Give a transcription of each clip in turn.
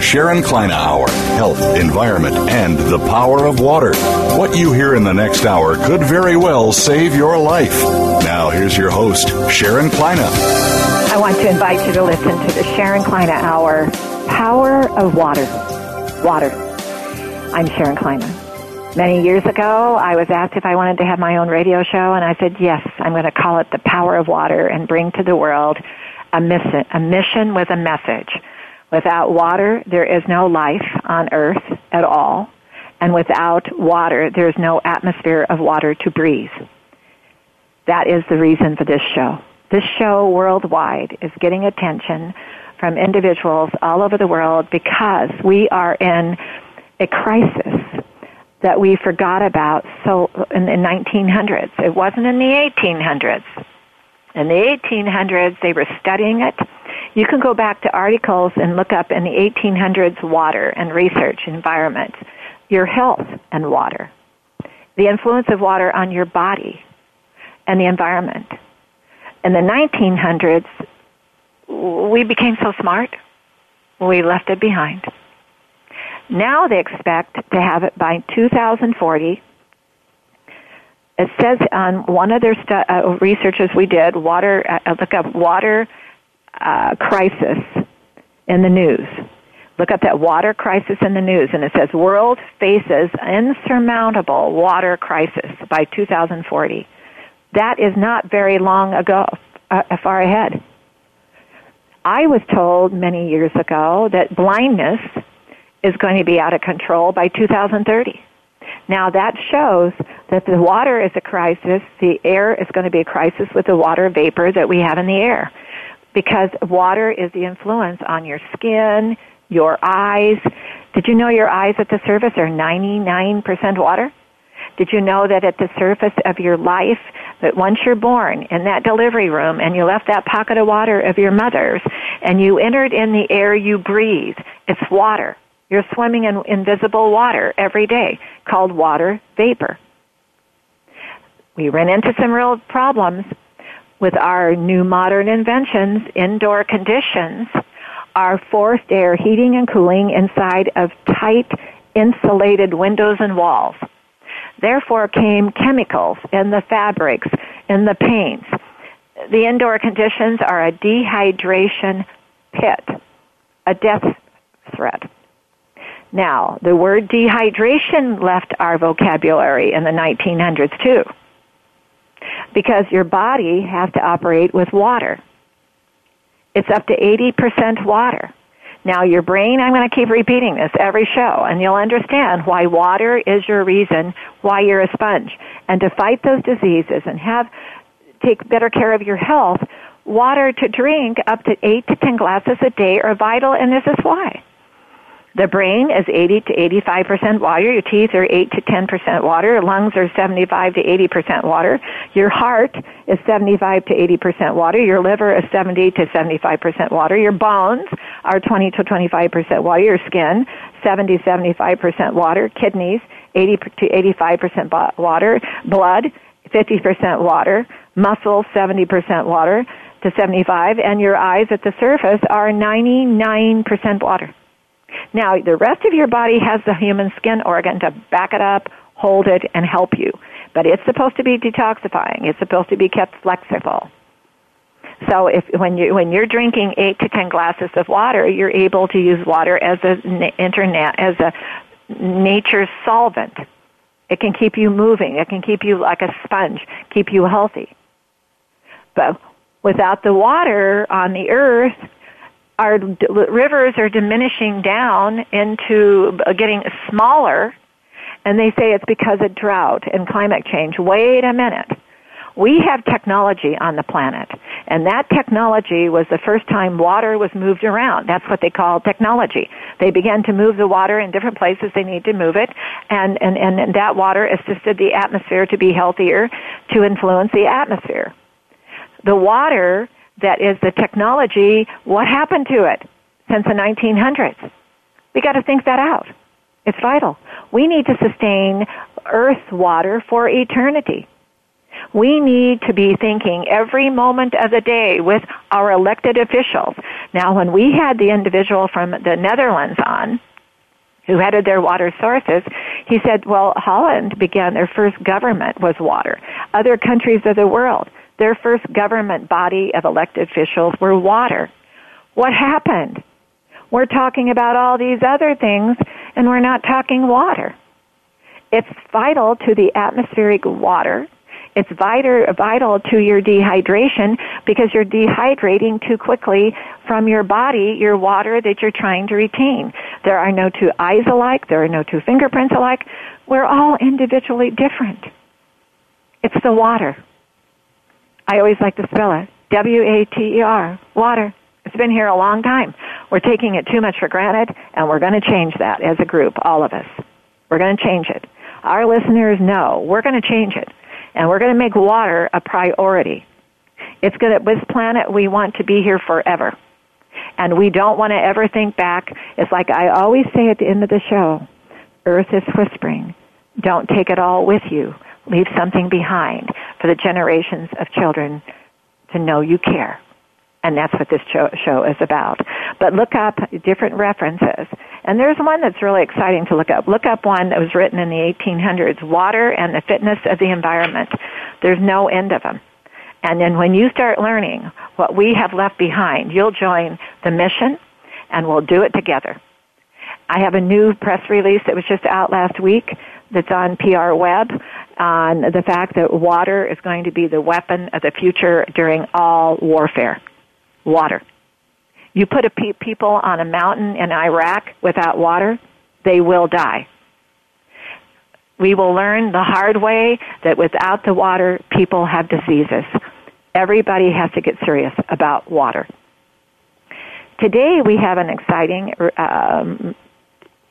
Sharon Kleyne Hour Health, Environment, and the Power of Water. What you hear in the next hour could very well save your life. Now, here's your host, Sharon Kleyne. I want to invite you to listen to the Sharon Kleyne Hour Power of Water. Water. I'm Sharon Kleyne. Many years ago, I was asked if I wanted to have my own radio show, and I said, yes, I'm going to call it The Power of Water and bring to the world a mission, a mission with a message. Without water, there is no life on earth at all. And without water, there's no atmosphere of water to breathe. That is the reason for this show. This show worldwide is getting attention from individuals all over the world because we are in a crisis that we forgot about so in the 1900s. It wasn't in the 1800s. In the 1800s, they were studying it you can go back to articles and look up in the 1800s water and research environment, your health and water, the influence of water on your body and the environment. In the 1900s, we became so smart, we left it behind. Now they expect to have it by 2040. It says on one of their stu- uh, researches we did, water, uh, look up water uh, crisis in the news. Look up that water crisis in the news, and it says world faces insurmountable water crisis by 2040. That is not very long ago, uh, far ahead. I was told many years ago that blindness is going to be out of control by 2030. Now that shows that the water is a crisis, the air is going to be a crisis with the water vapor that we have in the air because water is the influence on your skin, your eyes. Did you know your eyes at the surface are 99% water? Did you know that at the surface of your life, that once you're born in that delivery room and you left that pocket of water of your mother's and you entered in the air you breathe, it's water. You're swimming in invisible water every day called water vapor. We ran into some real problems with our new modern inventions, indoor conditions, our forced air heating and cooling inside of tight insulated windows and walls. Therefore came chemicals in the fabrics, in the paints. The indoor conditions are a dehydration pit, a death threat. Now, the word dehydration left our vocabulary in the 1900s too because your body has to operate with water. It's up to 80% water. Now your brain, I'm going to keep repeating this every show and you'll understand why water is your reason why you're a sponge. And to fight those diseases and have, take better care of your health, water to drink up to 8 to 10 glasses a day are vital and this is why. The brain is 80 to 85% water. Your teeth are 8 to 10% water. Your lungs are 75 to 80% water. Your heart is 75 to 80% water. Your liver is 70 to 75% water. Your bones are 20 to 25% water. Your skin, 70 to 75% water. Kidneys, 80 to 85% water. Blood, 50% water. Muscles, 70% water to 75. And your eyes at the surface are 99% water. Now, the rest of your body has the human skin organ to back it up, hold it, and help you. But it's supposed to be detoxifying. It's supposed to be kept flexible. So if when you when you're drinking eight to ten glasses of water, you're able to use water as a internet as a nature's solvent. It can keep you moving. It can keep you like a sponge, keep you healthy. But without the water on the earth, our d- rivers are diminishing down into uh, getting smaller, and they say it's because of drought and climate change. Wait a minute. We have technology on the planet, and that technology was the first time water was moved around. That's what they call technology. They began to move the water in different places they need to move it, and, and, and that water assisted the atmosphere to be healthier, to influence the atmosphere. The water that is the technology, what happened to it since the 1900s? We got to think that out. It's vital. We need to sustain Earth water for eternity. We need to be thinking every moment of the day with our elected officials. Now, when we had the individual from the Netherlands on, who headed their water sources, he said, well, Holland began their first government was water. Other countries of the world, their first government body of elected officials were water. What happened? We're talking about all these other things and we're not talking water. It's vital to the atmospheric water it's vital, vital to your dehydration because you're dehydrating too quickly from your body your water that you're trying to retain. There are no two eyes alike. There are no two fingerprints alike. We're all individually different. It's the water. I always like to spell it. W-A-T-E-R. Water. It's been here a long time. We're taking it too much for granted, and we're going to change that as a group, all of us. We're going to change it. Our listeners know we're going to change it and we're going to make water a priority. It's going to, this planet, we want to be here forever. And we don't want to ever think back. It's like I always say at the end of the show, Earth is whispering. Don't take it all with you. Leave something behind for the generations of children to know you care. And that's what this show, is about. But look up different references. And there's one that's really exciting to look up. Look up one that was written in the 1800s, Water and the Fitness of the Environment. There's no end of them. And then when you start learning what we have left behind, you'll join the mission and we'll do it together. I have a new press release that was just out last week that's on PR Web on the fact that water is going to be the weapon of the future during all warfare water. You put a pe- people on a mountain in Iraq without water, they will die. We will learn the hard way that without the water, people have diseases. Everybody has to get serious about water. Today we have an exciting um,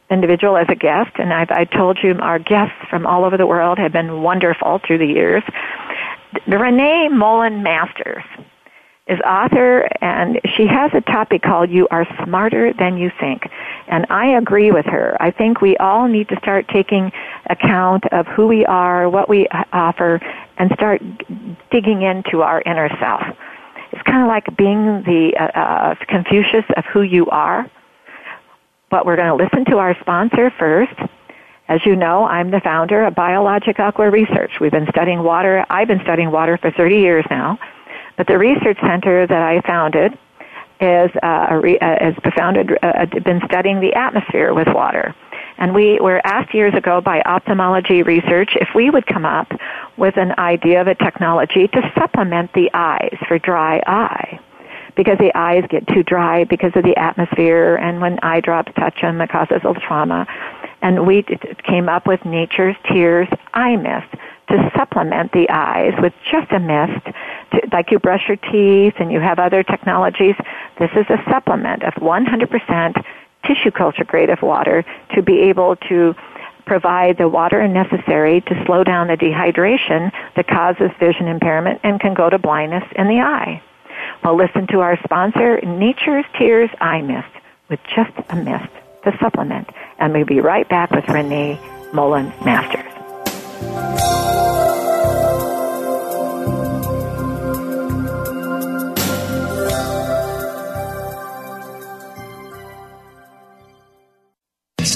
individual as a guest, and I've I told you our guests from all over the world have been wonderful through the years. Renee Mullen Masters is author and she has a topic called You Are Smarter Than You Think. And I agree with her. I think we all need to start taking account of who we are, what we offer, and start digging into our inner self. It's kind of like being the uh, uh, Confucius of who you are. But we're going to listen to our sponsor first. As you know, I'm the founder of Biologic Aqua Research. We've been studying water. I've been studying water for 30 years now but the research center that I founded is uh, re, uh, has founded uh, been studying the atmosphere with water. And we were asked years ago by ophthalmology research if we would come up with an idea of a technology to supplement the eyes for dry eye. Because the eyes get too dry because of the atmosphere, and when eye drops touch them, it causes trauma. And we came up with Nature's Tears Eye Mist to supplement the eyes with just a mist, to, like you brush your teeth and you have other technologies. This is a supplement of 100% tissue culture grade of water to be able to provide the water necessary to slow down the dehydration that causes vision impairment and can go to blindness in the eye. Well, listen to our sponsor, Nature's Tears Eye Mist, with just a mist to supplement. And we'll be right back with Renee Mullen Masters.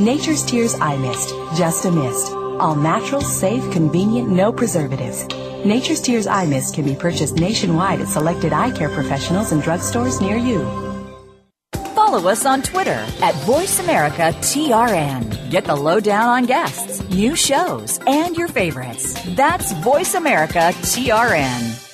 Nature's Tears Eye Mist, just a mist. All natural, safe, convenient, no preservatives. Nature's Tears Eye Mist can be purchased nationwide at selected eye care professionals and drugstores near you. Follow us on Twitter at VoiceAmericaTRN. Get the lowdown on guests, new shows, and your favorites. That's VoiceAmericaTRN.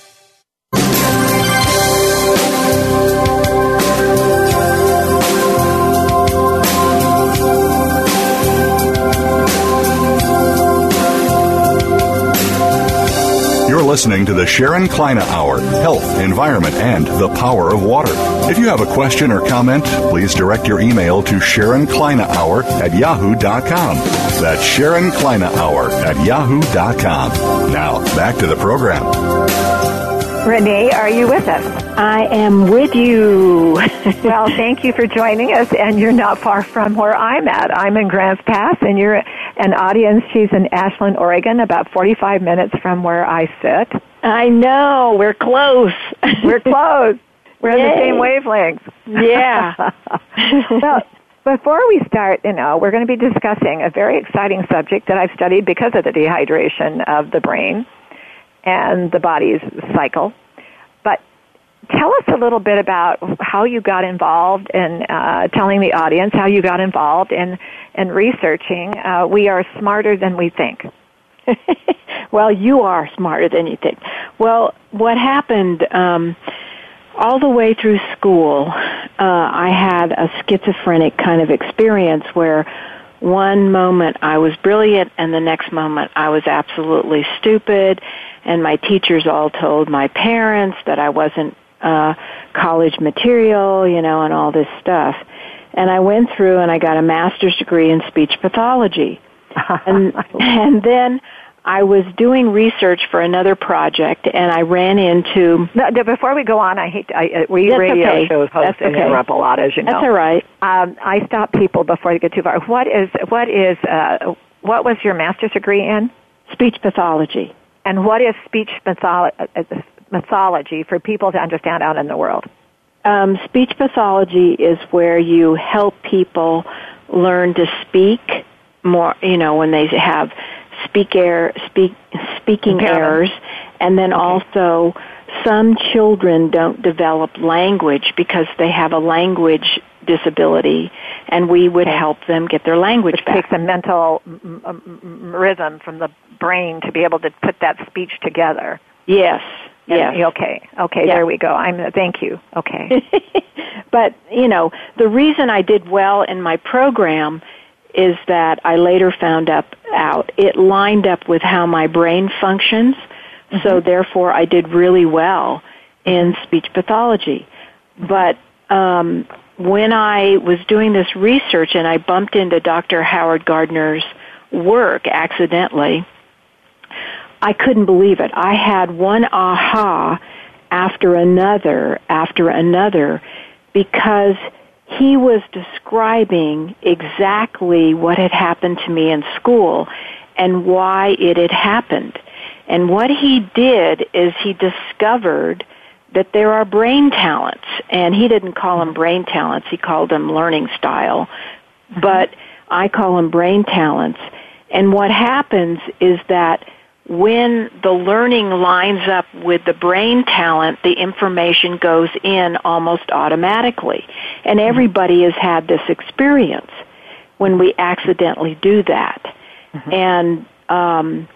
Listening to the Sharon Kleyne Hour Health, Environment, and the Power of Water. If you have a question or comment, please direct your email to Sharon Kleyne Hour at yahoo.com. That's Sharon Kleyne Hour at yahoo.com. Now, back to the program. Renee, are you with us? I am with you. well, thank you for joining us, and you're not far from where I'm at. I'm in Grants Pass, and you're an audience. She's in Ashland, Oregon, about 45 minutes from where I sit. I know. We're close. We're close. We're in the same wavelength. Yeah. well, before we start, you know, we're going to be discussing a very exciting subject that I've studied because of the dehydration of the brain and the body's cycle. Tell us a little bit about how you got involved in uh, telling the audience how you got involved in in researching. Uh, we are smarter than we think. well, you are smarter than you think. Well, what happened? Um, all the way through school, uh, I had a schizophrenic kind of experience where one moment I was brilliant and the next moment I was absolutely stupid and my teachers all told my parents that I wasn't uh college material, you know, and all this stuff. And I went through and I got a master's degree in speech pathology. and and then I was doing research for another project, and I ran into. No, before we go on, I hate to, I, uh, we That's radio okay. shows hosts That's okay. interrupt a lot, as you know. That's all right. Um, I stop people before they get too far. What is what is uh, what was your master's degree in, Speech pathology. and what is speech patholo- pathology for people to understand out in the world? Um, speech pathology is where you help people learn to speak more. You know, when they have speak error, speak speaking Impairment. errors, and then also some children don't develop language because they have a language disability, and we would help them get their language Which back. takes a mental m- m- rhythm from the brain to be able to put that speech together. yes, And- yes. Okay. Okay. Yeah. There we go. I'm. Thank you. Okay. but you know the reason I did well in my program is that I later found up out it lined up with how my brain functions. So therefore, I did really well in speech pathology. But um, when I was doing this research and I bumped into Dr. Howard Gardner's work accidentally, I couldn't believe it. I had one aha after another after another because he was describing exactly what had happened to me in school and why it had happened. And what he did is he discovered that there are brain talents, and he didn't call them brain talents, he called them learning style, but mm-hmm. I call them brain talents. And what happens is that when the learning lines up with the brain talent, the information goes in almost automatically. And everybody has had this experience when we accidentally do that. And um,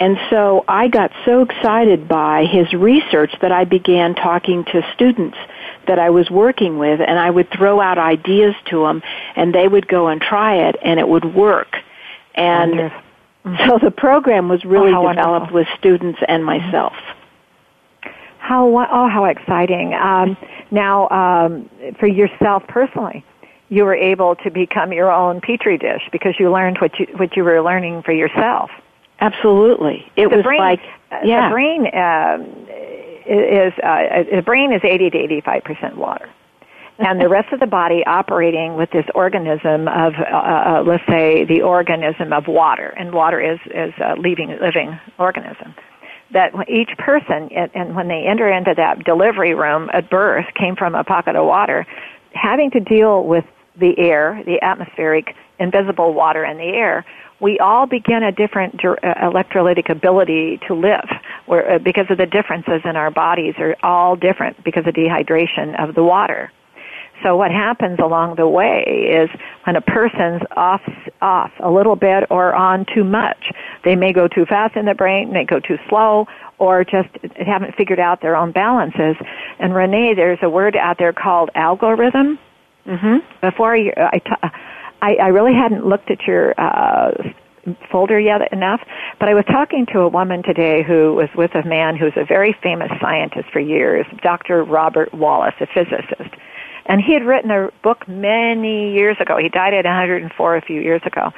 and so I got so excited by his research that I began talking to students that I was working with, and I would throw out ideas to them, and they would go and try it, and it would work. And Wonderful. So the program was really Oh, developed wonderful. with students and myself. How oh how exciting! Um, now, um, for yourself personally, you were able to become your own petri dish because you learned what you what you were learning for yourself. Absolutely, it the was brain, like uh, yeah, the brain um, is uh, the brain is eighty to eighty five percent water. And the rest of the body operating with this organism of, uh, uh, let's say, the organism of water, and water is is a living living organism. that each person, and when they enter into that delivery room at birth, came from a pocket of water, having to deal with the air, the atmospheric, invisible water in the air, we all begin a different uh, electrolytic ability to live uh, because of the differences in our bodies are all different because of dehydration of the water. So what happens along the way is when a person's off off a little bit or on too much, they may go too fast in the brain, they go too slow, or just haven't figured out their own balances. And Renee, there's a word out there called algorithm. Mm-hmm. Before I, I, t- I, I really hadn't looked at your uh, folder yet enough, but I was talking to a woman today who was with a man who's a very famous scientist for years, Dr. Robert Wallace, a physicist. And he had written a book many years ago. He died at 104 a few years ago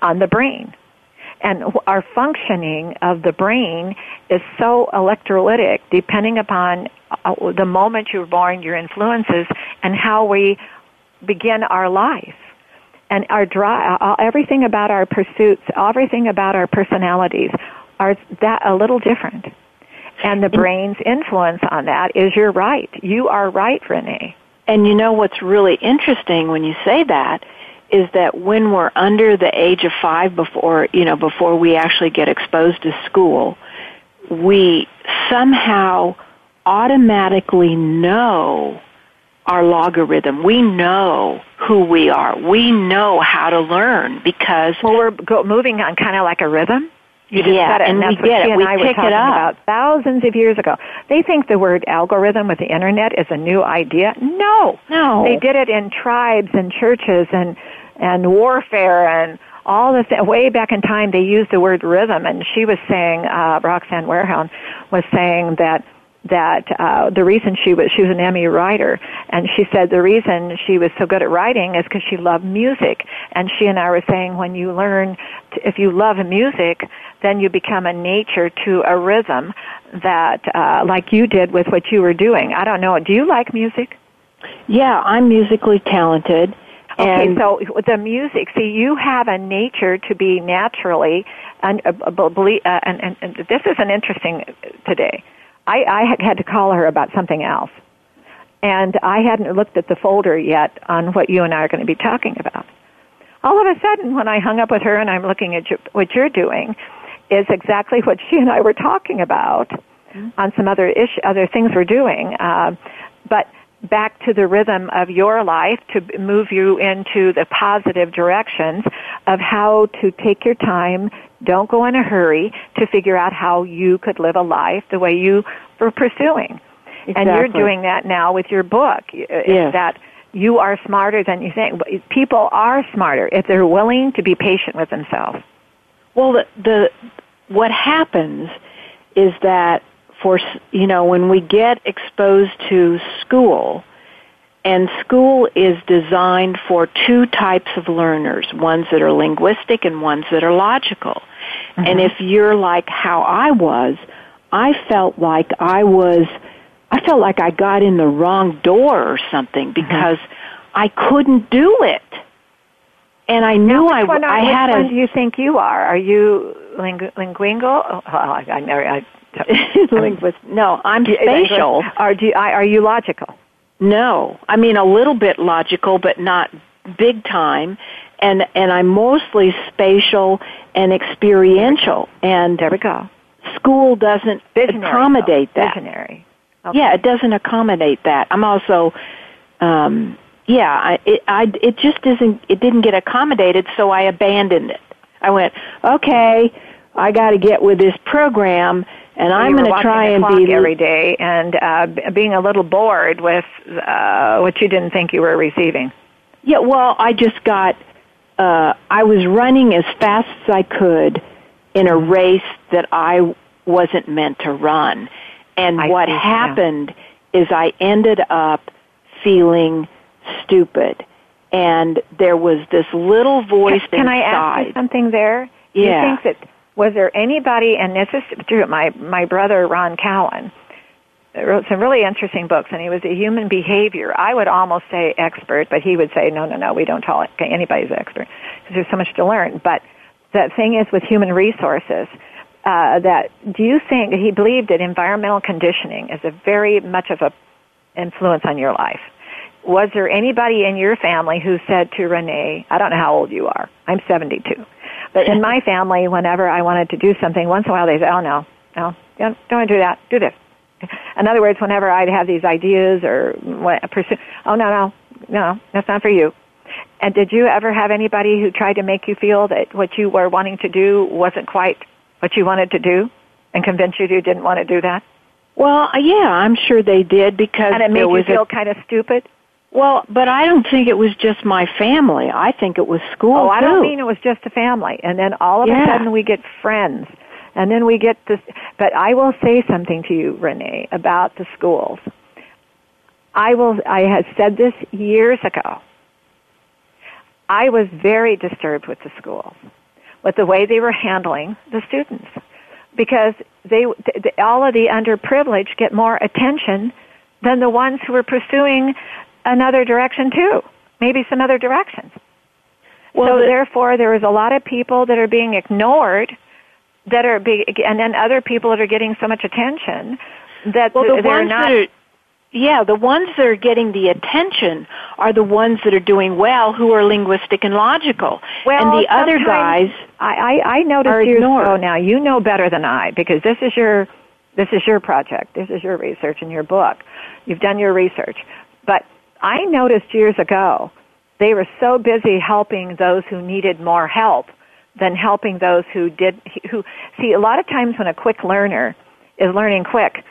on the brain. And our functioning of the brain is so electrolytic depending upon uh, the moment you're born, your influences, and how we begin our life. And our drive, uh, everything about our pursuits, everything about our personalities are that a little different. And the brain's influence on that is you're right. You are right, Renee. And you know what's really interesting when you say that is that when we're under the age of five before, you know, before we actually get exposed to school, we somehow automatically know our logarithm. We know who we are. We know how to learn because well, we're go- moving on kind of like a rhythm. You just yeah, said it, and, and that's we what she it. and we I were talking it up. about thousands of years ago. They think the word algorithm with the internet is a new idea. No, no, they did it in tribes and churches and and warfare and all the th- way back in time. They used the word rhythm, and she was saying, uh, Roxanne Wareham was saying that that uh, the reason she was she was an Emmy writer, and she said the reason she was so good at writing is because she loved music. And she and I were saying when you learn, to, if you love music, then you become a nature to a rhythm that, uh, like you did with what you were doing. I don't know. Do you like music? Yeah, I'm musically talented. Okay, so the music, see, you have a nature to be naturally, and, uh, believe, uh, and, and, and this is an interesting today I, I had to call her about something else. And I hadn't looked at the folder yet on what you and I are going to be talking about. All of a sudden, when I hung up with her and I'm looking at you, what you're doing, is exactly what she and I were talking about mm-hmm. on some other issue, other things we're doing. Uh, but back to the rhythm of your life to move you into the positive directions of how to take your time, don't go in a hurry to figure out how you could live a life the way you were pursuing. Exactly. And you're doing that now with your book. Uh, yes. That you are smarter than you think. People are smarter if they're willing to be patient with themselves. Well, the, the what happens is that for you know when we get exposed to school, and school is designed for two types of learners, ones that are linguistic and ones that are logical. Mm-hmm. And if you're like how I was, I felt like I was, I felt like I got in the wrong door or something mm-hmm. because mm-hmm. I couldn't do it. And I knew I, one, I had which a. One do you think you are? Are you lingu- linguingal? Oh, I, I never. I, linguist. No, I'm spatial. Are do you, are you logical? No, I mean a little bit logical, but not big time. And and I'm mostly spatial and experiential. And there we go. School doesn't Visionary, accommodate though. that. Visionary. Okay. Yeah, it doesn't accommodate that. I'm also, um, yeah, I, it I it just isn't. It didn't get accommodated, so I abandoned it. I went, okay, I got to get with this program and I'm going to try and be every day and uh, being a little bored with uh, what you didn't think you were receiving. Yeah, well, I just got. Uh, I was running as fast as I could in a race that I wasn't meant to run, and I what see, happened is I ended up feeling stupid, and there was this little voice can, can inside. I ask you something there? Yeah. You think that was there anybody, and this is true, my, my brother Ron Cowan wrote some really interesting books, and he was a human behavior, I would almost say expert, but he would say, no, no, no, we don't tell anybody's expert, because there's so much to learn. But the thing is with human resources, uh, that do you think he believed that environmental conditioning is a very much of a influence on your life? Was there anybody in your family who said to Renee, I don't know how old you are, I'm 72, but in my family, whenever I wanted to do something, once in a while they say, oh no, no, don't, don't do that, do this. In other words, whenever I'd have these ideas or pursue, oh no, no, no, that's not for you. And did you ever have anybody who tried to make you feel that what you were wanting to do wasn't quite what you wanted to do and convince you you didn't want to do that? Well, uh, yeah, I'm sure they did because and it made you feel a, kind of stupid. Well, but I don't think it was just my family. I think it was school. Oh, too. I don't mean it was just a family. And then all of yeah. a sudden we get friends. And then we get this. But I will say something to you, Renee, about the schools. I will. I had said this years ago. I was very disturbed with the schools, with the way they were handling the students, because they, they all of the underprivileged get more attention than the ones who are pursuing another direction too, maybe some other directions. Well, so the, therefore, there is a lot of people that are being ignored, that are being, and then other people that are getting so much attention that well, the they're not. That are, yeah, the ones that are getting the attention are the ones that are doing well, who are linguistic and logical. Well, and the other guys, I I, I noticed years ago. Oh, now you know better than I because this is your this is your project. This is your research and your book. You've done your research, but I noticed years ago they were so busy helping those who needed more help than helping those who did who see a lot of times when a quick learner is learning quick,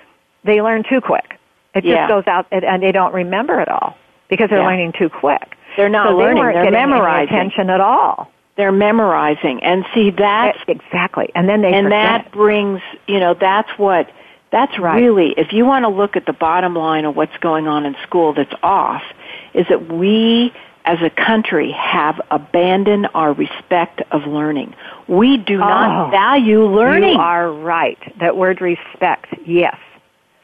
they learn too quick. It yeah. just goes out and they don't remember it all because they're yeah. learning too quick. They're not so learning, they getting memorizing. Attention at all. They're memorizing. And see that's exactly. And then they And that brings, you know, that's what that's right. really if you want to look at the bottom line of what's going on in school that's off is that we as a country have abandoned our respect of learning. We do not oh, value learning. You are right. That word respect, yes.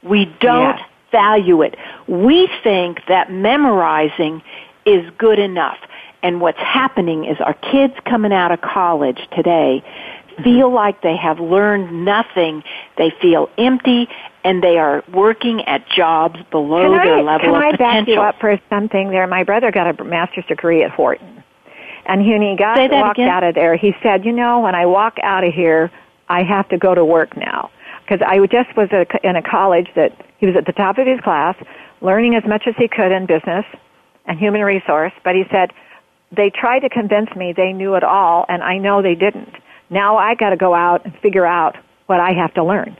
We don't yes. value it. We think that memorizing is good enough. And what's happening is our kids coming out of college today mm-hmm. feel like they have learned nothing. They feel empty and they are working at jobs below can their I, level can of I potential. back you up for something there? My brother got a master's degree at Wharton. And when he got walked again? out of there, he said, "You know, when I walk out of here, I have to go to work now because I just was a, in a college that he was at the top of his class, learning as much as he could in business and human resource. But he said they tried to convince me they knew it all, and I know they didn't. Now I got to go out and figure out what I have to learn."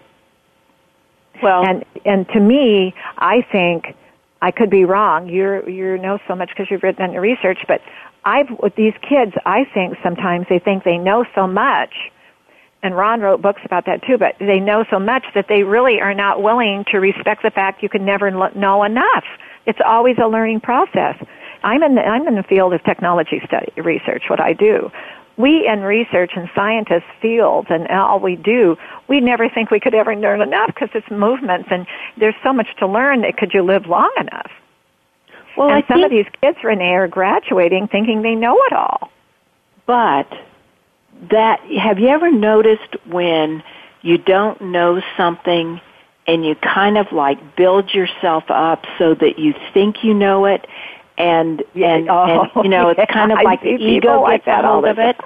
Well, and and to me, I think I could be wrong. You're you know so much because you've written your research, but I've with these kids, I think sometimes they think they know so much, and Ron wrote books about that too. But they know so much that they really are not willing to respect the fact you can never know enough. It's always a learning process. I'm in the, I'm in the field of technology study research. What I do, we in research and scientist fields and all we do, we never think we could ever learn enough because it's movements and there's so much to learn that could you live long enough? well, and I some think, of these kids, Renee, are graduating thinking they know it all. but that have you ever noticed when you don't know something and you kind of like build yourself up so that you think you know it and and, oh, and you know it's kind of like I the ego like gets that all hold the of it.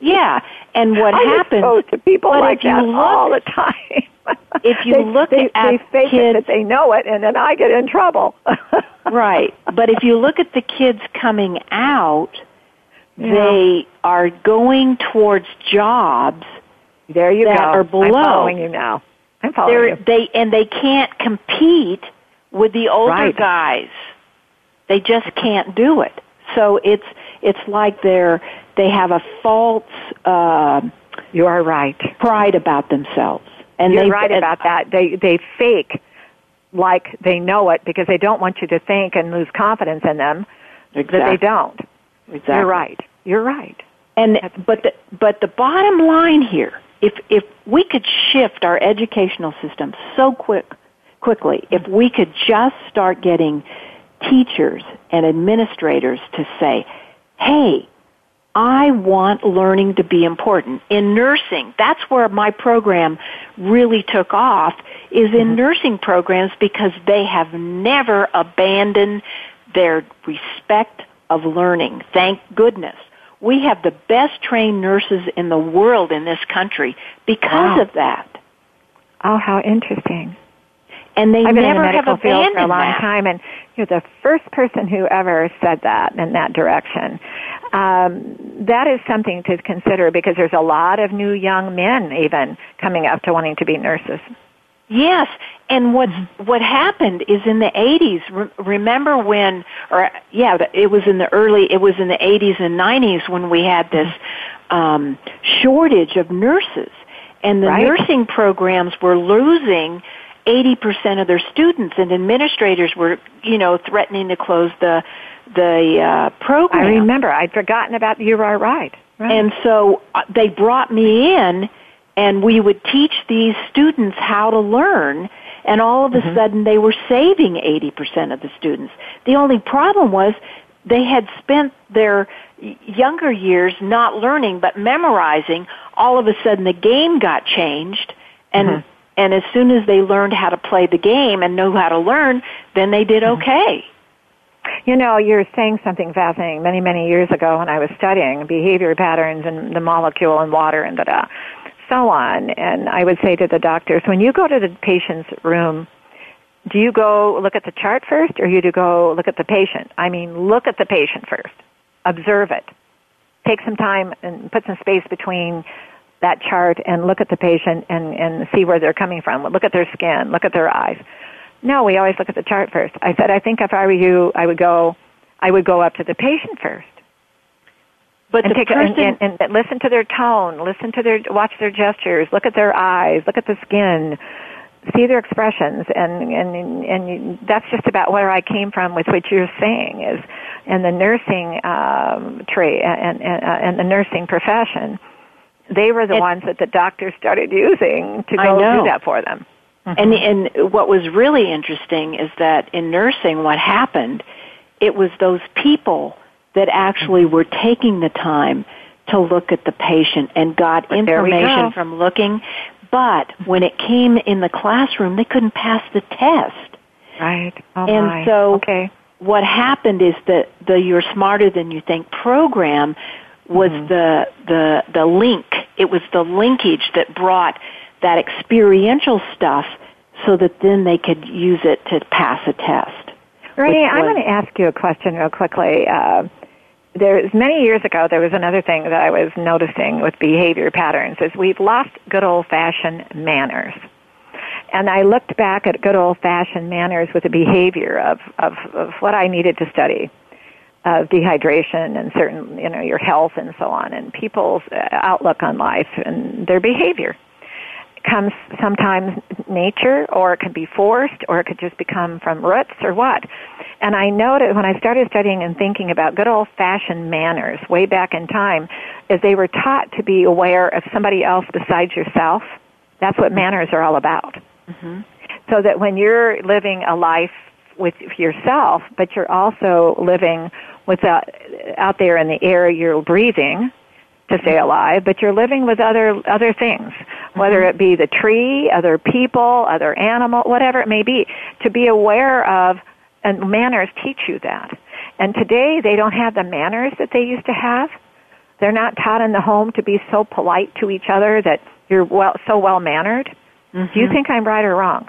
Yeah, and what I happens? to people like that look- all the time. if you they, look they, at they fake it kids- that they know it, and then I get in trouble. right, but if you look at the kids coming out, Yeah. they are going towards jobs There you that go. are below. I'm following you now. I'm following They're, you. they and they can't compete with the older Right. guys. They just can't do it. So it's it's like they're they have a false uh, You are right. pride about themselves, and You're right about that. They they fake like they know it because they don't want you to think and lose confidence in them exactly. that they don't. Exactly. You're right. You're right. And That's- but the but the bottom line here, if if we could shift our educational system so quick quickly, if we could just start getting teachers and administrators to say, "Hey, I want learning to be important. In nursing, that's where my program really took off, is in mm-hmm. nursing programs because they have never abandoned their respect of learning. Thank goodness. We have the best trained nurses in the world in this country because wow. of that. Oh, how interesting. And they I've been never in the medical have field for a long that. time, and you're the first person who ever said that in that direction. Um, that is something to consider because there's a lot of new young men even coming up to wanting to be nurses. Yes, and what what happened is in the 80s. Re- remember when, or yeah, it was in the early, it was in the 80s and 90s when we had this um, shortage of nurses, and the right. nursing programs were losing 80% of their students, and administrators were, you know, threatening to close the the uh, program. I remember. I'd forgotten about. You are right. right. And so uh, they brought me in and we would teach these students how to learn and all of a mm-hmm. sudden they were saving 80% of the students. The only problem was they had spent their younger years not learning but memorizing. All of a sudden the game got changed and mm-hmm. And as soon as they learned how to play the game and know how to learn, then they did mm-hmm. okay. You know, you're saying something fascinating. Many, many years ago when I was studying behavior patterns and the molecule in water and da da so on. And I would say to the doctors, when you go to the patient's room, do you go look at the chart first or do you do go look at the patient? I mean, look at the patient first. Observe it. Take some time and put some space between that chart and look at the patient and, and see where they're coming from. Look at their skin. Look at their eyes. No, we always look at the chart first. I said, I think if I were you, I would go, I would go up to the patient first. But and the take person, and, and, and listen to their tone, listen to their, watch their gestures, look at their eyes, look at the skin, see their expressions, and and and that's just about where I came from with what you're saying is, and the nursing um, trade and and, uh, and the nursing profession, they were the and, ones that the doctors started using to go do that for them. Mm-hmm. And and what was really interesting is that in nursing, what happened, it was those people that actually were taking the time to look at the patient and got but information from looking. But when it came in the classroom, they couldn't pass the test. Right. Oh and my. so okay. what happened is that the You're Smarter Than You Think program was mm-hmm. the, the, the link. It was the linkage that brought that experiential stuff so that then they could use it to pass a test. Renee, I'm going to ask you a question real quickly. Uh, there's many years ago there was another thing that I was noticing with behavior patterns is we've lost good old fashioned manners. And I looked back at good old fashioned manners with the behavior of, of, of what I needed to study of dehydration and certain, you know, your health and so on and people's uh, outlook on life and their behavior comes sometimes nature or it can be forced or it could just become from roots or what. And I noted when I started studying and thinking about good old fashioned manners way back in time, is they were taught to be aware of somebody else besides yourself. That's what manners are all about. Mm-hmm. So that when you're living a life with yourself, but you're also living with uh, out there in the air you're breathing, to stay alive, but you're living with other other things, whether it be the tree, other people, other animal, whatever it may be. To be aware of and manners teach you that. And today they don't have the manners that they used to have. They're not taught in the home to be so polite to each other that you're well so well mannered. Mm-hmm. Do you think I'm right or wrong?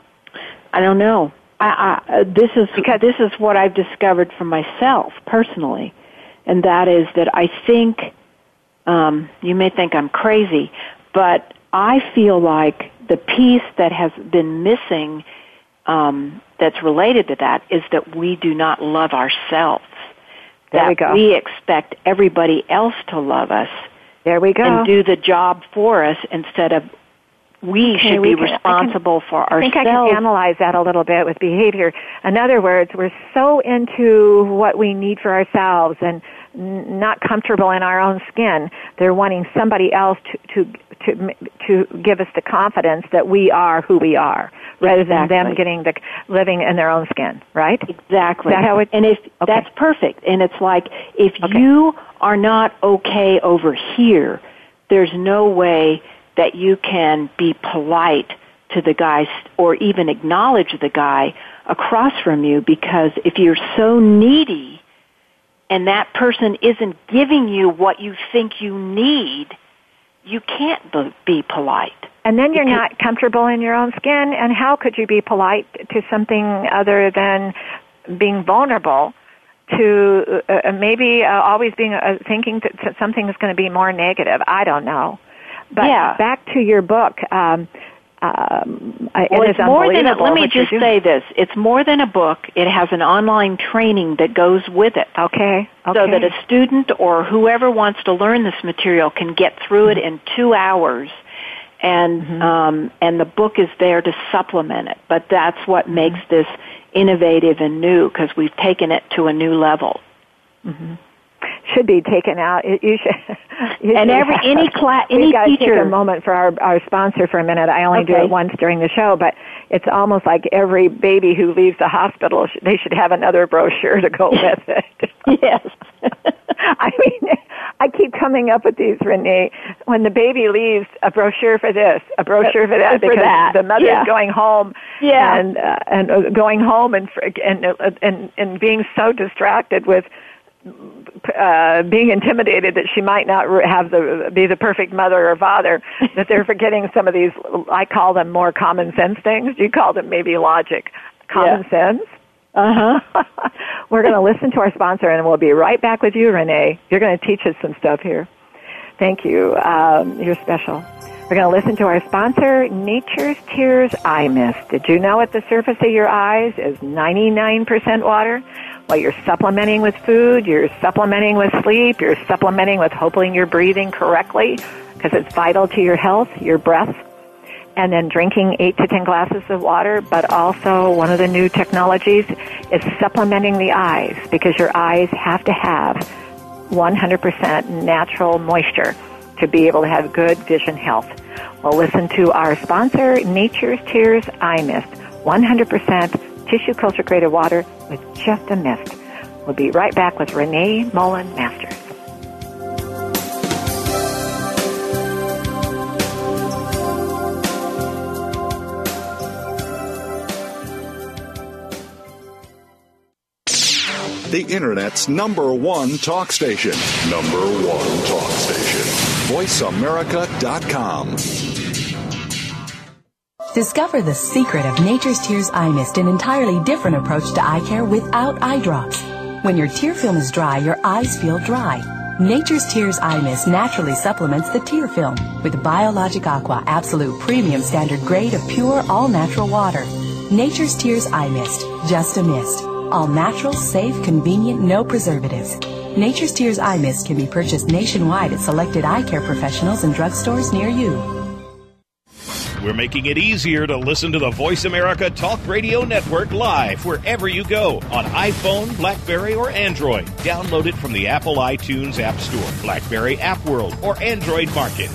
I don't know. I, I, this is because this is what I've discovered for myself personally, and that is that I think um, you may think I'm crazy, but I feel like the piece that has been missing um, that's related to that is that we do not love ourselves. There that we go. We expect everybody else to love us. There we go. And do the job for us instead of we okay, should we be can, responsible can, for ourselves. I think I can analyze that a little bit with behavior. In other words, we're so into what we need for ourselves and not comfortable in our own skin. They're wanting somebody else to to to to give us the confidence that we are who we are, rather exactly. than them getting the living in their own skin. Right? Exactly. Is that how it, and if okay. that's perfect, and it's like if okay. you are not okay over here, there's no way that you can be polite to the guy or even acknowledge the guy across from you because if you're so needy and that person isn't giving you what you think you need, you can't be polite. And then you're not comfortable in your own skin, and how could you be polite to something other than being vulnerable to uh, uh maybe uh, always being uh, thinking that something is going to be more negative? I don't know. But yeah. back to your book. Um, um, well, it it's more than a, let me just say this: it's more than a book. It has an online training that goes with it. Okay. okay. So that a student or whoever wants to learn this material can get through it in two hours, and mm-hmm. um, and the book is there to supplement it. But that's what mm-hmm. makes this innovative and new because we've taken it to a new level. Should be taken out. You should. You and every any class, any We've got teacher. To take a moment for our our sponsor for a minute. I only okay. do it once during the show, but it's almost like every baby who leaves the hospital, they should have another brochure to go with it. yes. I mean, I keep coming up with these, Renee. When the baby leaves, a brochure for this, a brochure for that, for because that. the mother's yeah. going home, yeah. and uh, and uh, going home and and and and being so distracted with uh, being intimidated that she might not have the be the perfect mother or father, that they're forgetting some of these. I call them more common sense things. You call them maybe logic, common yeah. sense. Uh huh. We're going to listen to our sponsor, and we'll be right back with you, Renee. You're going to teach us some stuff here. Thank you. Um, you're special. We're going to listen to our sponsor, Nature's Tears Eye Mist. Did you know at the surface of your eyes is 99% water? Well, you're supplementing with food, you're supplementing with sleep, you're supplementing with hoping you're breathing correctly because it's vital to your health, your breath, and then drinking eight to ten glasses of water. But also, one of the new technologies is supplementing the eyes because your eyes have to have 100% natural moisture to be able to have good vision health. Well, listen to our sponsor, Nature's Tears Eye Mist, 100% tissue culture graded water with just a mist. We'll be right back with Renee Mullen Masters. The Internet's number one talk station. Number one talk station. VoiceAmerica.com. Discover the secret of Nature's Tears Eye Mist, an entirely different approach to eye care without eye drops. When your tear film is dry, your eyes feel dry. Nature's Tears Eye Mist naturally supplements the tear film with Biologic Aqua Absolute Premium Standard Grade of pure, all natural water. Nature's Tears Eye Mist, just a mist. All natural, safe, convenient, no preservatives. Nature's Tears Eye Mist can be purchased nationwide at selected eye care professionals and drugstores near you. We're making it easier to listen to the Voice America Talk Radio Network live wherever you go on iPhone, Blackberry, or Android. Download it from the Apple iTunes App Store, Blackberry App World, or Android Market.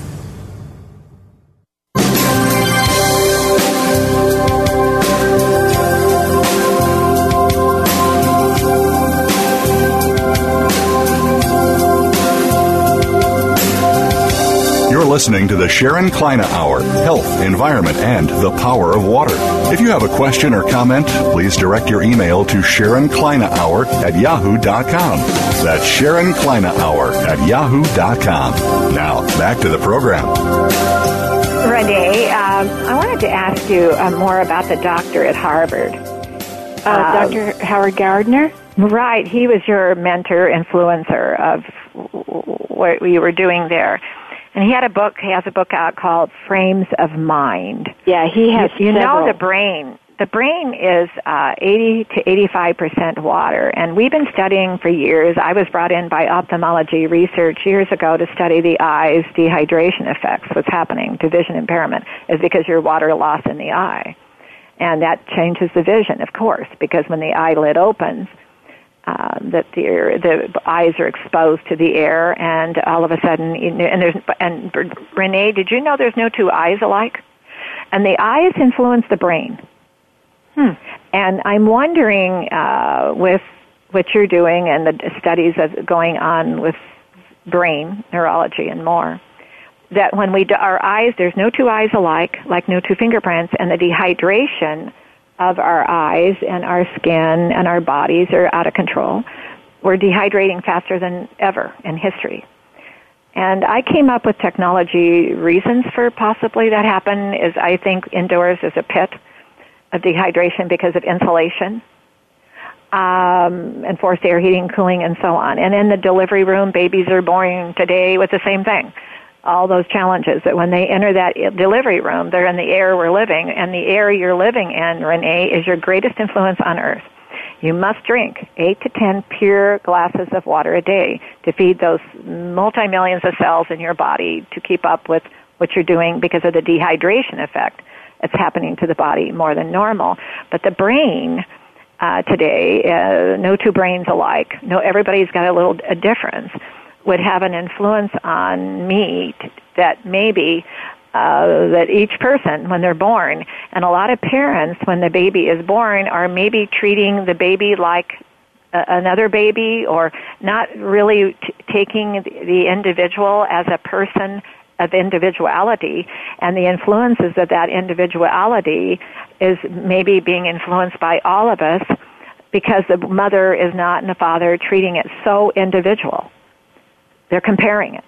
Listening to the Sharon Kleyne Hour Health, Environment, and the Power of Water. If you have a question or comment, please direct your email to Sharon Kleyne Hour at yahoo.com. That's Sharon Kleyne Hour at yahoo.com. Now, back to the program. Renee, um, I wanted to ask you uh, more about the doctor at Harvard. Uh, um, Dr. Howard Gardner? Right. He was your mentor, influencer of what you were doing there. And he had a book, he has a book out called Frames of Mind. Yeah, he has You, you know the brain. The brain is uh, 80 to 85% water. And we've been studying for years. I was brought in by ophthalmology research years ago to study the eyes dehydration effects, what's happening to vision impairment, is because you're water loss in the eye. And that changes the vision, of course, because when the eyelid opens, um, that the the eyes are exposed to the air, and all of a sudden, and there's and Renee, did you know there's no two eyes alike? And the eyes influence the brain. Hmm. And I'm wondering, uh, with what you're doing and the studies that's going on with brain, neurology, and more. That when we, do, our eyes, there's no two eyes alike, like no two fingerprints, and the dehydration of our eyes and our skin and our bodies are out of control. We're dehydrating faster than ever in history. And I came up with technology reasons for possibly that happen is I think indoors is a pit of dehydration because of insulation um, and forced air heating, cooling, and so on. And in the delivery room, babies are born today with the same thing. All those challenges that when they enter that delivery room, they're in the air we're living, and the air you're living in, Renee, is your greatest influence on earth. You must drink 8 to 10 pure glasses of water a day to feed those multi-millions of cells in your body to keep up with what you're doing because of the dehydration effect that's happening to the body more than normal. But the brain, uh, today, uh, no two brains alike. No, everybody's got a little a difference. Would have an influence on me t- that maybe uh, that each person when they're born, and a lot of parents when the baby is born are maybe treating the baby like another baby or not really t- taking the individual as a person of individuality and the influences of that individuality is maybe being influenced by all of us because the mother is not and the father treating it so individual. They're comparing it.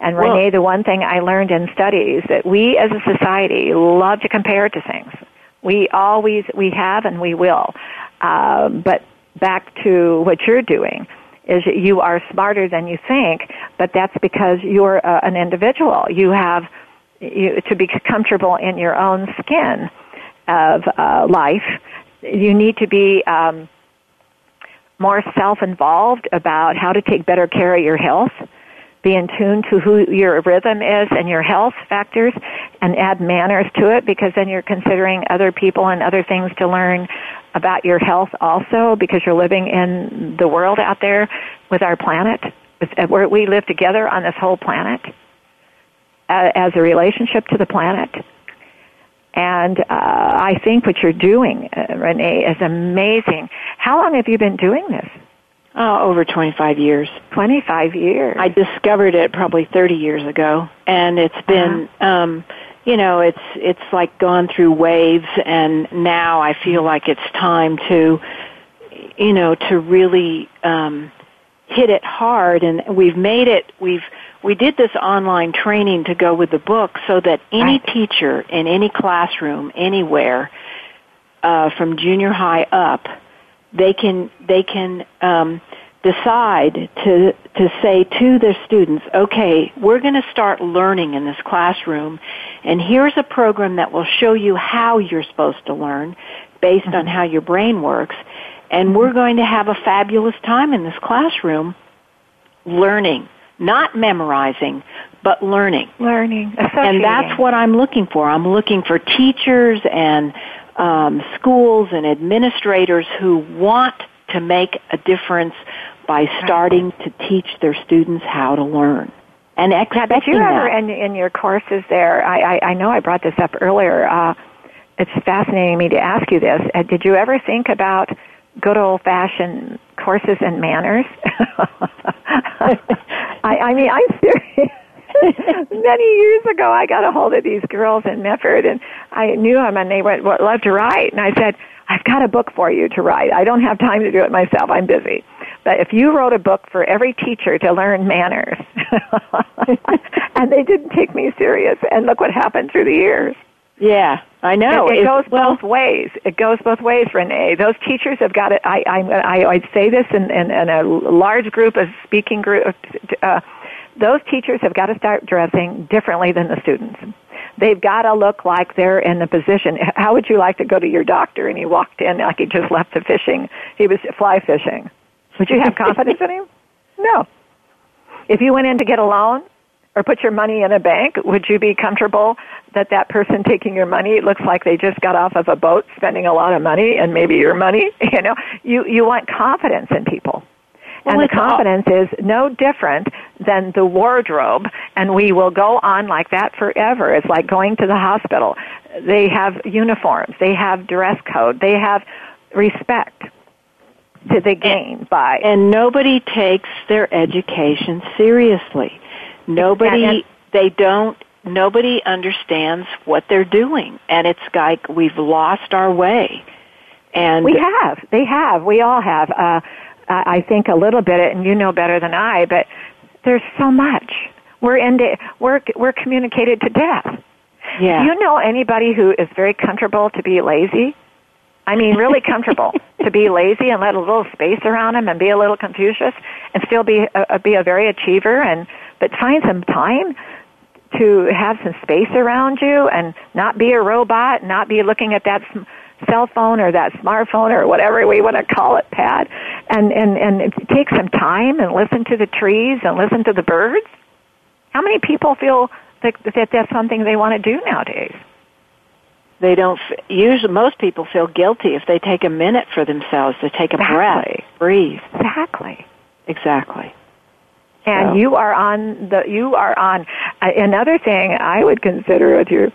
And well, Renee, the one thing I learned in studies that we as a society love to compare to things. We always, we have and we will. Uh, but back to what you're doing is you are smarter than you think, but that's because you're uh, an individual. You have you, to be comfortable in your own skin of uh, life. You need to be um, more self-involved about how to take better care of your health. Be in tune to who your rhythm is and your health factors, and add manners to it because then you're considering other people and other things to learn about your health also because you're living in the world out there with our planet, where we live together on this whole planet as a relationship to the planet. And uh, I think what you're doing, uh, Renee, is amazing. How long have you been doing this? Oh, over 25 years. 25 years. I discovered it probably 30 years ago, and it's been uh-huh. um, you know, it's it's like gone through waves, and now I feel like it's time to, you know, to really um, hit it hard. And we've made it. We've we did this online training to go with the book, so that any right. teacher in any classroom anywhere, uh, from junior high up, they can they can. Um, decide to to say to their students, okay, we're going to start learning in this classroom, and here's a program that will show you how you're supposed to learn based mm-hmm. on how your brain works, and we're going to have a fabulous time in this classroom learning, not memorizing, but learning. Learning, and that's what I'm looking for. I'm looking for teachers and um, schools and administrators who want to make a difference by starting to teach their students how to learn and expecting Did you ever that. in, in your courses there? I, I, I know I brought this up earlier. Uh, it's fascinating me to ask you this. Uh, did you ever think about good old fashioned courses and manners? I, I mean, I'm serious. Many years ago, I got a hold of these girls in Medford, and I knew them, and they went, well, "Love to write," and I said, "I've got a book for you to write. I don't have time to do it myself. I'm busy." But if you wrote a book for every teacher to learn manners, and they didn't take me serious, and look what happened through the years. Yeah, I know. It, it goes well, both ways. It goes both ways, Renee. Those teachers have got it. I, I, I, I'd say this in, in, in a large group of speaking group. Uh, those teachers have got to start dressing differently than the students. They've got to look like they're in the position. How would you like to go to your doctor and he walked in like he just left the fishing? He was fly fishing would you have confidence in him? No. If you went in to get a loan or put your money in a bank, would you be comfortable that that person taking your money looks like they just got off of a boat spending a lot of money and maybe your money? You know, you, you want confidence in people. Well, and the confidence all- is no different than the wardrobe, and we will go on like that forever. It's like going to the hospital. They have uniforms, they have dress code, they have respect to the game by. And nobody takes their education seriously. Nobody, And- and- they don't, nobody understands what they're doing. And it's like we've lost our way. And We have. They have. We all have. Uh, I I think a little bit, and you know better than I. But there's so much. We're into. We're we're communicated to death. yeah. Do you know anybody who is very comfortable to be lazy? I mean, really comfortable to be lazy and let a little space around them and be a little Confucius and still be a, be a very achiever and but find some time to have some space around you and not be a robot, not be looking at that cell phone or that smartphone or whatever we want to call it, Pat, and and and take some time and listen to the trees and listen to the birds. How many people feel that, that that's something they want to do nowadays? they don't f- usually most people feel guilty if they take a minute for themselves to take a breath Exactly. breathe Exactly. exactly And So- you are on the you are on uh, another thing I would consider with your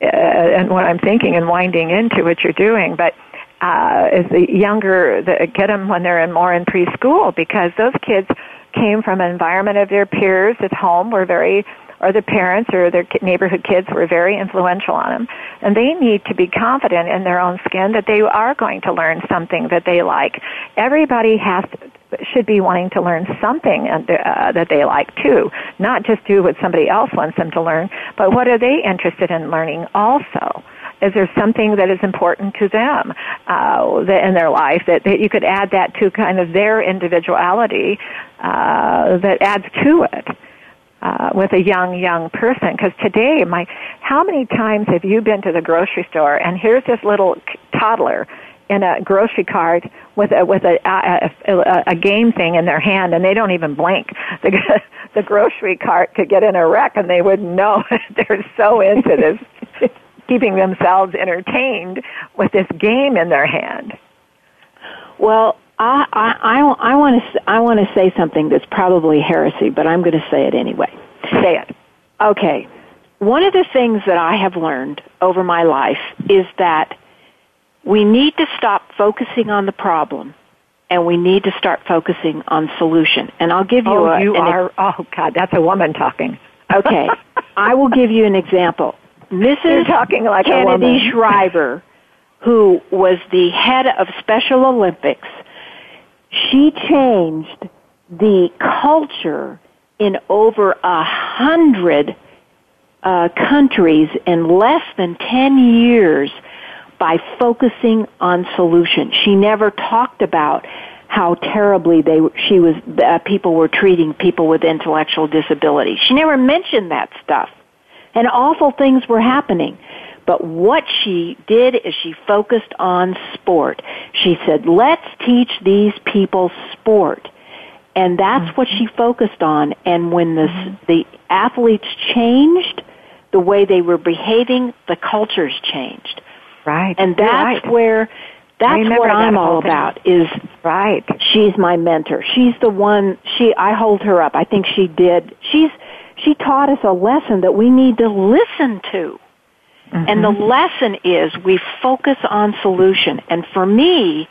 and what I'm thinking and winding into what you're doing, but uh, is the younger the, get them when they're in more in preschool because those kids came from an environment of their peers at home were very or the parents or their neighborhood kids were very influential on them and they need to be confident in their own skin that they are going to learn something that they like. Everybody has to, should be wanting to learn something uh, that they like too. Not just do what somebody else wants them to learn but what are they interested in learning also? Is there something that is important to them uh, in their life that, that you could add that to kind of their individuality uh, that adds to it uh, with a young young person? Because today my how many times have you been to the grocery store and here's this little toddler in a grocery cart with a with a a, a, a game thing in their hand and they don't even blink the the grocery cart could get in a wreck and they wouldn't know they're so into this keeping themselves entertained with this game in their hand Well, I I I, I want to I want to say something that's probably heresy, but I'm going to say it anyway. say it Okay. One of the things that I have learned over my life is that we need to stop focusing on the problem and we need to start focusing on solution. And I'll give you oh a, you an are oh god that's a woman talking Okay. I will give you an example. Mrs. You're talking like Kennedy. Shriver, who was the head of Special Olympics, she changed the culture in over a hundred uh, countries in less than 10 years by focusing on solutions. She never talked about how terribly they she was uh, people were treating people with intellectual disabilities. She never mentioned that stuff. And awful things were happening. But what she did is she focused on sport. She said, let's teach these people sport. And that's what she focused on. And when the, the athletes changed, the way they were behaving, the cultures changed. Right And that's right. where, that's remember what I'm all thing. about is right she's my mentor. She's the one, she, I hold her up. I think she did, she's, she taught us a lesson that we need to listen to. And the mm-hmm. lesson is we focus on solution. And for me,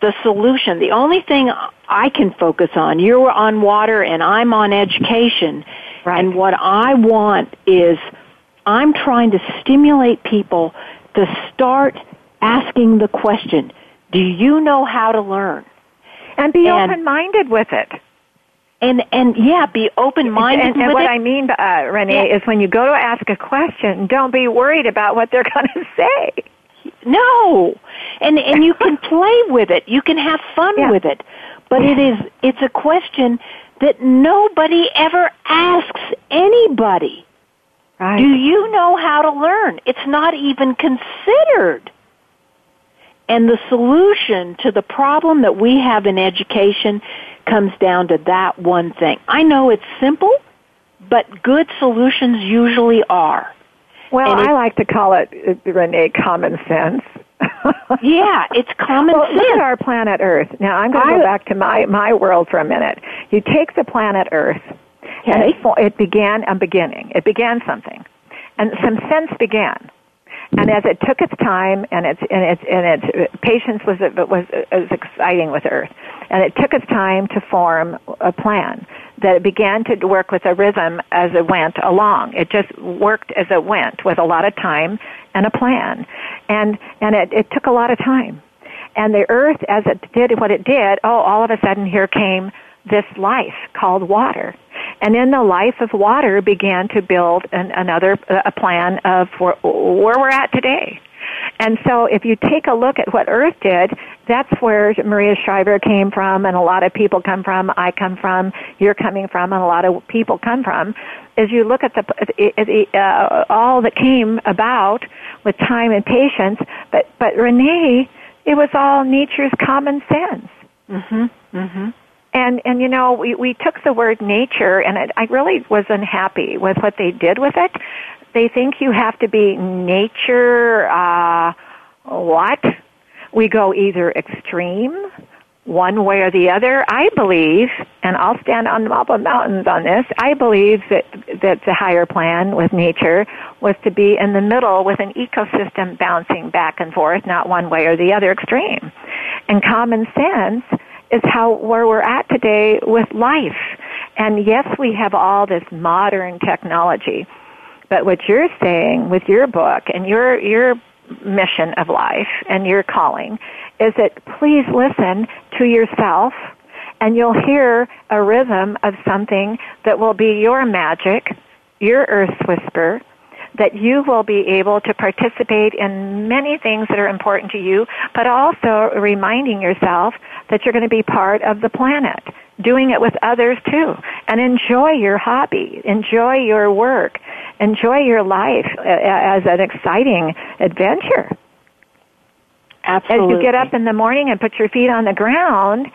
the solution, the only thing I can focus on, you're on water and I'm on education. Right. And what I want is I'm trying to stimulate people to start asking the question, do you know how to learn? and be And- open-minded with it. And, and yeah, be open-minded And, and with what it. I mean, uh, Renee, Yeah. is when you go to ask a question, don't be worried about what they're going to say. No. And and you can play with it. You can have fun Yeah. with it. But it is it's a question that nobody ever asks anybody. Right. Do you know how to learn? It's not even considered. And the solution to the problem that we have in education comes down to that one thing. I know it's simple, but good solutions usually are. well, it- I like to call it, Renee, common sense. Yeah, it's common well, sense. look at our planet Earth. Now, I'm going to go back to my, my world for a minute. You take the planet Earth, Okay. it, began a beginning. It began something. And some sense began. And as it took its time and its and its and its patience was was was exciting with Earth, and it took its time to form a plan that it began to work with a rhythm as it went along. It just worked as it went with a lot of time and a plan, and and it, it took a lot of time. And the Earth, as it did what it did, oh, all of a sudden here came this life called water. And in the life of water began to build an, another a plan of where, where we're at today. And so if you take a look at what Earth did, that's where Maria Shriver came from and a lot of people come from, I come from, you're coming from, and a lot of people come from, As you look at the, uh, all that came about with time and patience, but, but Renee, it was all nature's common sense. Mm-hmm. Mhm. And and you know we we took the word nature and it, I really was unhappy with what they did with it. They think you have to be nature uh what? We go either extreme one way or the other. I believe, and I'll stand on top of mountains on this. I believe that that the higher plan with nature was to be in the middle with an ecosystem bouncing back and forth, not one way or the other extreme. And common sense is how where we're at today with life. And yes, we have all this modern technology, but what you're saying with your book and your your mission of life and your calling is that please listen to yourself and you'll hear a rhythm of something that will be your magic, your earth whisper, that you will be able to participate in many things that are important to you, but also reminding yourself that you're going to be part of the planet, doing it with others too, and enjoy your hobby, enjoy your work, enjoy your life uh, as an exciting adventure. Absolutely. As you get up in the morning and put your feet on the ground,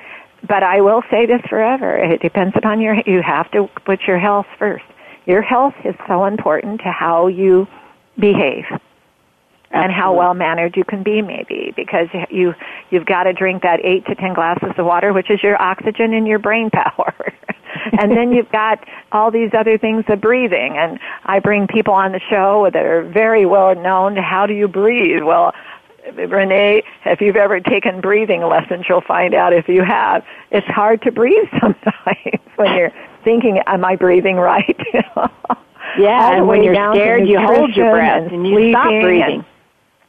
but I will say this forever, it depends upon your, you have to put your health first your health is so important to how you behave. Absolutely. and how well mannered you can be maybe because you you've got to drink that 8 to 10 glasses of water which is your oxygen and your brain power and then you've got all these other things of breathing and I bring people on the show that are very well known to how do you breathe well Renee, if you've ever taken breathing lessons, you'll find out if you have, it's hard to breathe sometimes when you're thinking, am I breathing right? yeah, and when you're scared, you hold your breath and, you stop breathing. And,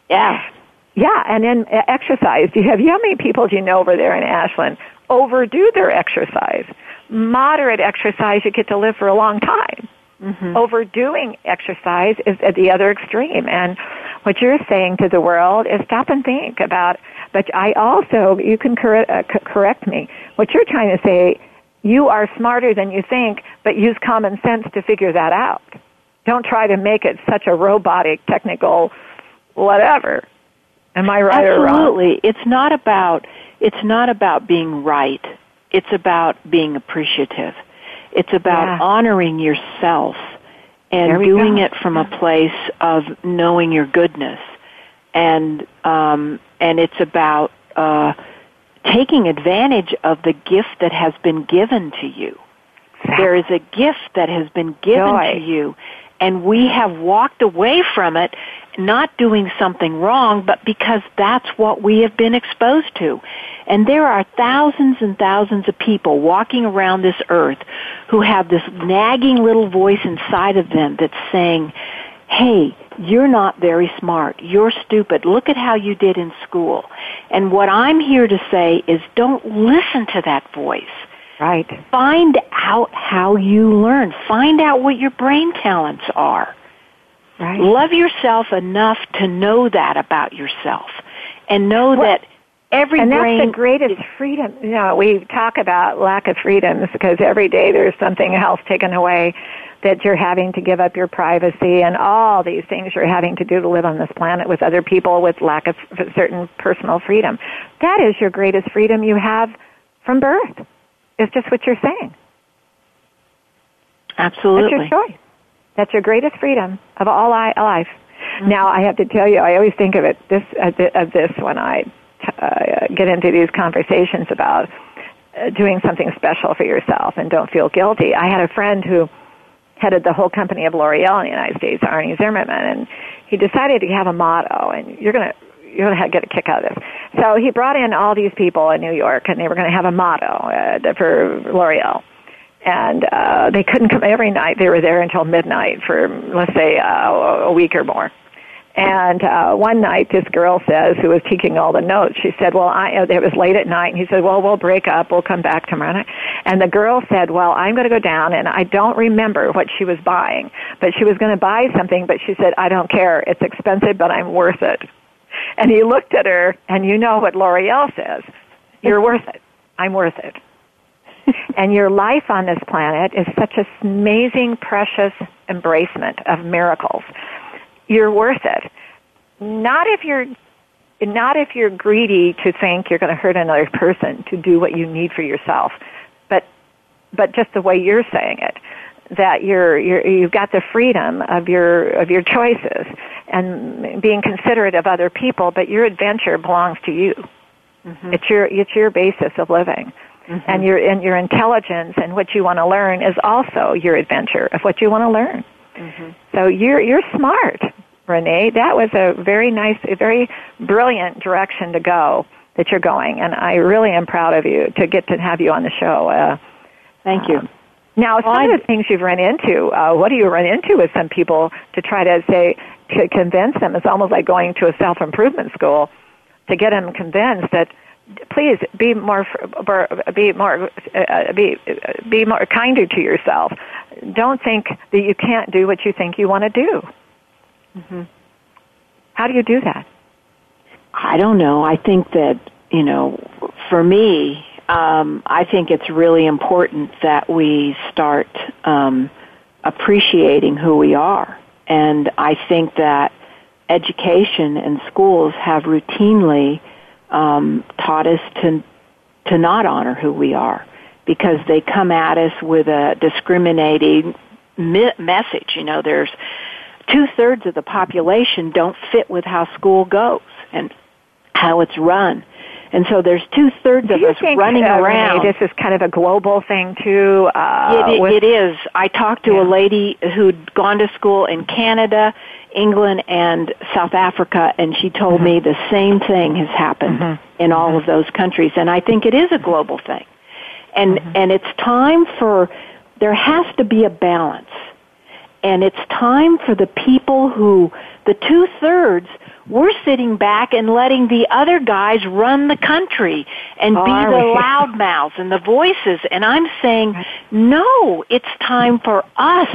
yeah. Yeah, and then uh, exercise. Do you have, you how many people do you know over there in Ashland overdo their exercise? Moderate exercise, you get to live for a long time. Mm-hmm. Overdoing exercise is at the other extreme. And what you're saying to the world is stop and think about, but I also, you can cor- uh, correct me. What you're trying to say you are smarter than you think, but use common sense to figure that out. Don't try to make it such a robotic, technical, whatever. Am I right Absolutely. or wrong? Absolutely. It's not about it's not about being right. It's about being appreciative. It's about yeah. honoring yourself and doing go. it from a place of knowing your goodness. And um and it's about uh taking advantage of the gift that has been given to you. There is a gift that has been given Joy. to you, and we have walked away from it, not doing something wrong, but because that's what we have been exposed to. And there are thousands and thousands of people walking around this earth who have this nagging little voice inside of them that's saying, hey, you're not very smart. You're stupid. Look at how you did in school. And what I'm here to say is don't listen to that voice. Right. Find out how you learn. Find out what your brain talents are. Right. Love yourself enough to know that about yourself. And know well, that every and that's the greatest freedom. You know, we talk about lack of freedoms because every day there's something else taken away that you're having to give up your privacy and all these things you're having to do to live on this planet with other people with lack of certain personal freedom. That is your greatest freedom you have from birth. It's just what you're saying. Absolutely. That's your choice. That's your greatest freedom of all life. Mm-hmm. Now, I have to tell you, I always think of it this of this when I uh, get into these conversations about uh, doing something special for yourself and don't feel guilty. I had a friend who headed the whole company of L'Oreal in the United States, Arnie Zimmerman, and he decided to have a motto, and you're gonna you're gonna get a kick out of this. So he brought in all these people in New York, and they were to have a motto uh, for L'Oreal. And uh, they couldn't come every night. They were there until midnight for, let's say, uh, a week or more. And uh, one night, this girl says, who was taking all the notes, she said, "Well, I uh, it was late at night." And he said, "Well, we'll break up. We'll come back tomorrow night." And the girl said, "Well, I'm going to go down, and I don't remember what she was buying, but she was going to buy something. But she said, I don't care. It's expensive, but I'm worth it." And he looked at her, and you know what L'Oreal says: "You're worth it. I'm worth it." and your life on this planet is such an amazing, precious embracement of miracles you're worth it. Not if you're not if you're greedy to think you're going to hurt another person to do what you need for yourself, but but just the way you're saying it, that you're, you're you've got the freedom of your of your choices and being considerate of other people, but your adventure belongs to you. Mm-hmm. It's your it's your basis of living. Mm-hmm. And your and your intelligence and what you want to learn is also your adventure of what you want to learn. Mm-hmm. So you're you're smart, Renee. That was a very nice, a very brilliant direction to go that you're going, and I really am proud of you to get to have you on the show. Uh, Thank you. Uh, now, some well, of the things you've run into, uh, what do you run into with some people to try to say to convince them? It's almost like going to a self improvement school to get them convinced that please be more be more uh, be be more kinder to yourself. Don't think that you can't do what you think you want to do. Mm-hmm. How do you do that? I don't know. I think that you know, for me, um, I think it's really important that we start um, appreciating who we are, and I think that education and schools have routinely um, taught us to to not honor who we are because they come at us with a discriminating mi- message. You know, there's two thirds of the population don't fit with how school goes and how it's run. And so there's two thirds of us think, running uh, around. Renee, this is kind of a global thing too. Uh, it, with, it is. I talked to yeah. a lady who'd gone to school in Canada, England, and South Africa, and she told mm-hmm. me the same thing has happened mm-hmm. in all mm-hmm. of those countries. And I think it is a global thing. And mm-hmm. and it's time for there has to be a balance. And it's time for the people who the two thirds we're sitting back and letting the other guys run the country and be the loudmouths and the voices. And I'm saying, no, it's time for us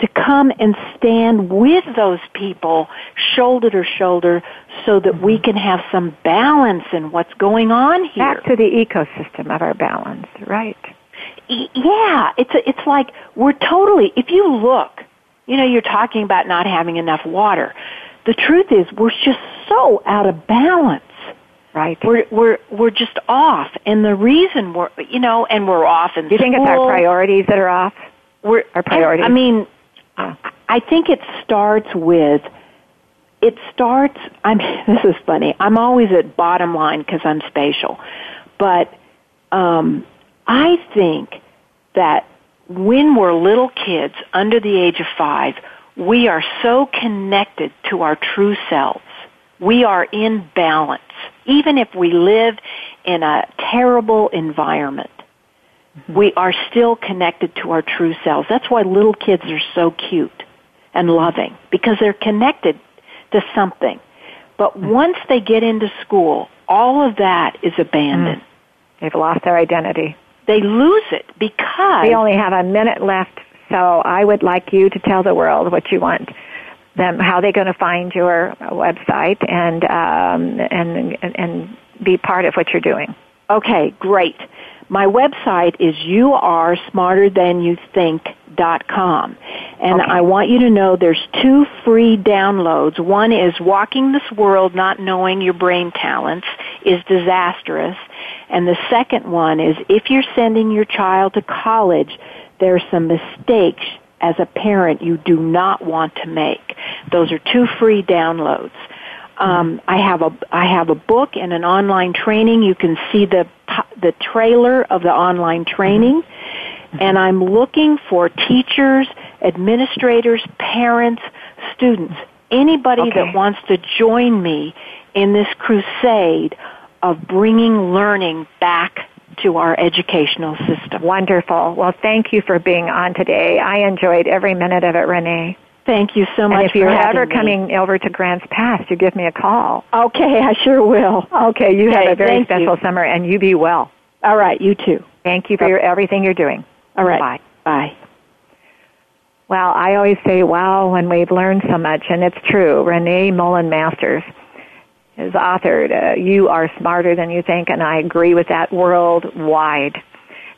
to come and stand with those people shoulder to shoulder so that mm-hmm. we can have some balance in what's going on here. Back to the ecosystem of our balance, right. Yeah, it's a, it's like we're totally if you look, you know, you're talking about not having enough water the truth is we're just so out of balance. Right. We're we're we're just off, and the reason we're you know, and we're off in. Do you think school. it's our priorities that are off? We're our priorities. I mean. I think it starts with. It starts. I mean, this is funny. I'm always at bottom line because I'm spatial, but um, I think that when we're little kids under the age of five, we are so connected to our true selves. We are in balance, even if we live in a terrible environment. We are still connected to our true selves. That's why little kids are so cute and loving, because they're connected to something. But mm-hmm. once they get into school, all of that is abandoned. Mm-hmm. They've lost their identity. They lose it because we only have a minute left so I would like you to tell the world what you want them, how they're going to find your website and, um, and, and be part of what you're doing. Okay, great. My website is youaresmarterthanyouthink.com. And okay. I want you to know there's two free downloads. One is Walking This World Not Knowing Your Brain Talents is Disastrous. And the second one is If You're Sending Your Child to College, there's some mistakes as a parent you do not want to make. Those are two free downloads. Um, I have a I have a book and an online training. You can see the the trailer of the online training, mm-hmm. and I'm looking for teachers, administrators, parents, students anybody Okay. that wants to join me in this crusade of bringing learning back to our educational system. Wonderful. Well, thank you for being on today. I enjoyed every minute of it, Renee. Thank you so much and if for you're ever me. coming over to Grants Pass, you give me a call. Okay, I sure will. Okay, you have a very special you. summer, and you be well. All right, you too. Thank you for your, everything you're doing. All right. Bye. Bye. Well, I always say, wow, when we've learned so much, and it's true. Renee Mullen Masters has authored, uh, You Are Smarter Than You Think, and I agree with that worldwide.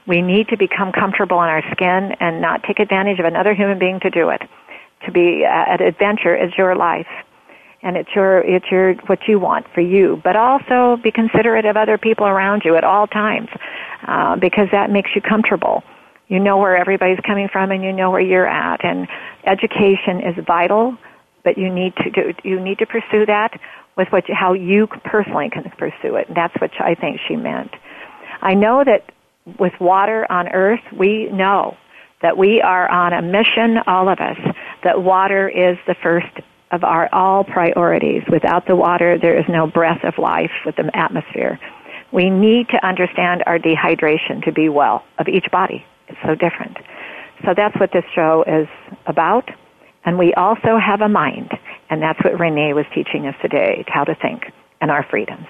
We need to become comfortable in our skin and not take advantage of another human being to do it. To be uh, an adventure is your life. And it's your, it's your, what you want for you. But also be considerate of other people around you at all times, uh, because that makes you comfortable. You know where everybody's coming from and you know where you're at. And education is vital, but you need to do, you need to pursue that with what you, how you personally can pursue it. And that's what I think she meant. I know that with water on earth, we know that we are on a mission, all of us, that water is the first of our all priorities. Without the water, there is no breath of life with the atmosphere. We need to understand our dehydration to be well of each body. It's so different. So that's what this show is about. And we also have a mind. And that's what Renee was teaching us today, how to think and our freedoms.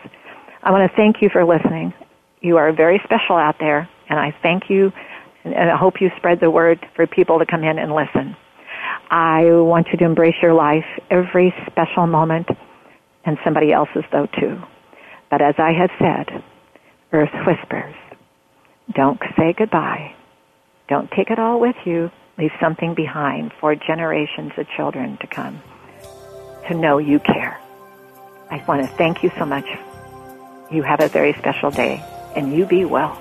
I want to thank you for listening. You are very special out there. And I thank you and I hope you spread the word for people to come in and listen. I want you to embrace your life, every special moment, and somebody else's though too. But as I have said, Earth whispers, don't say goodbye. Don't take it all with you. Leave something behind for generations of children to come to know you care. I want to thank you so much. You have a very special day, and you be well.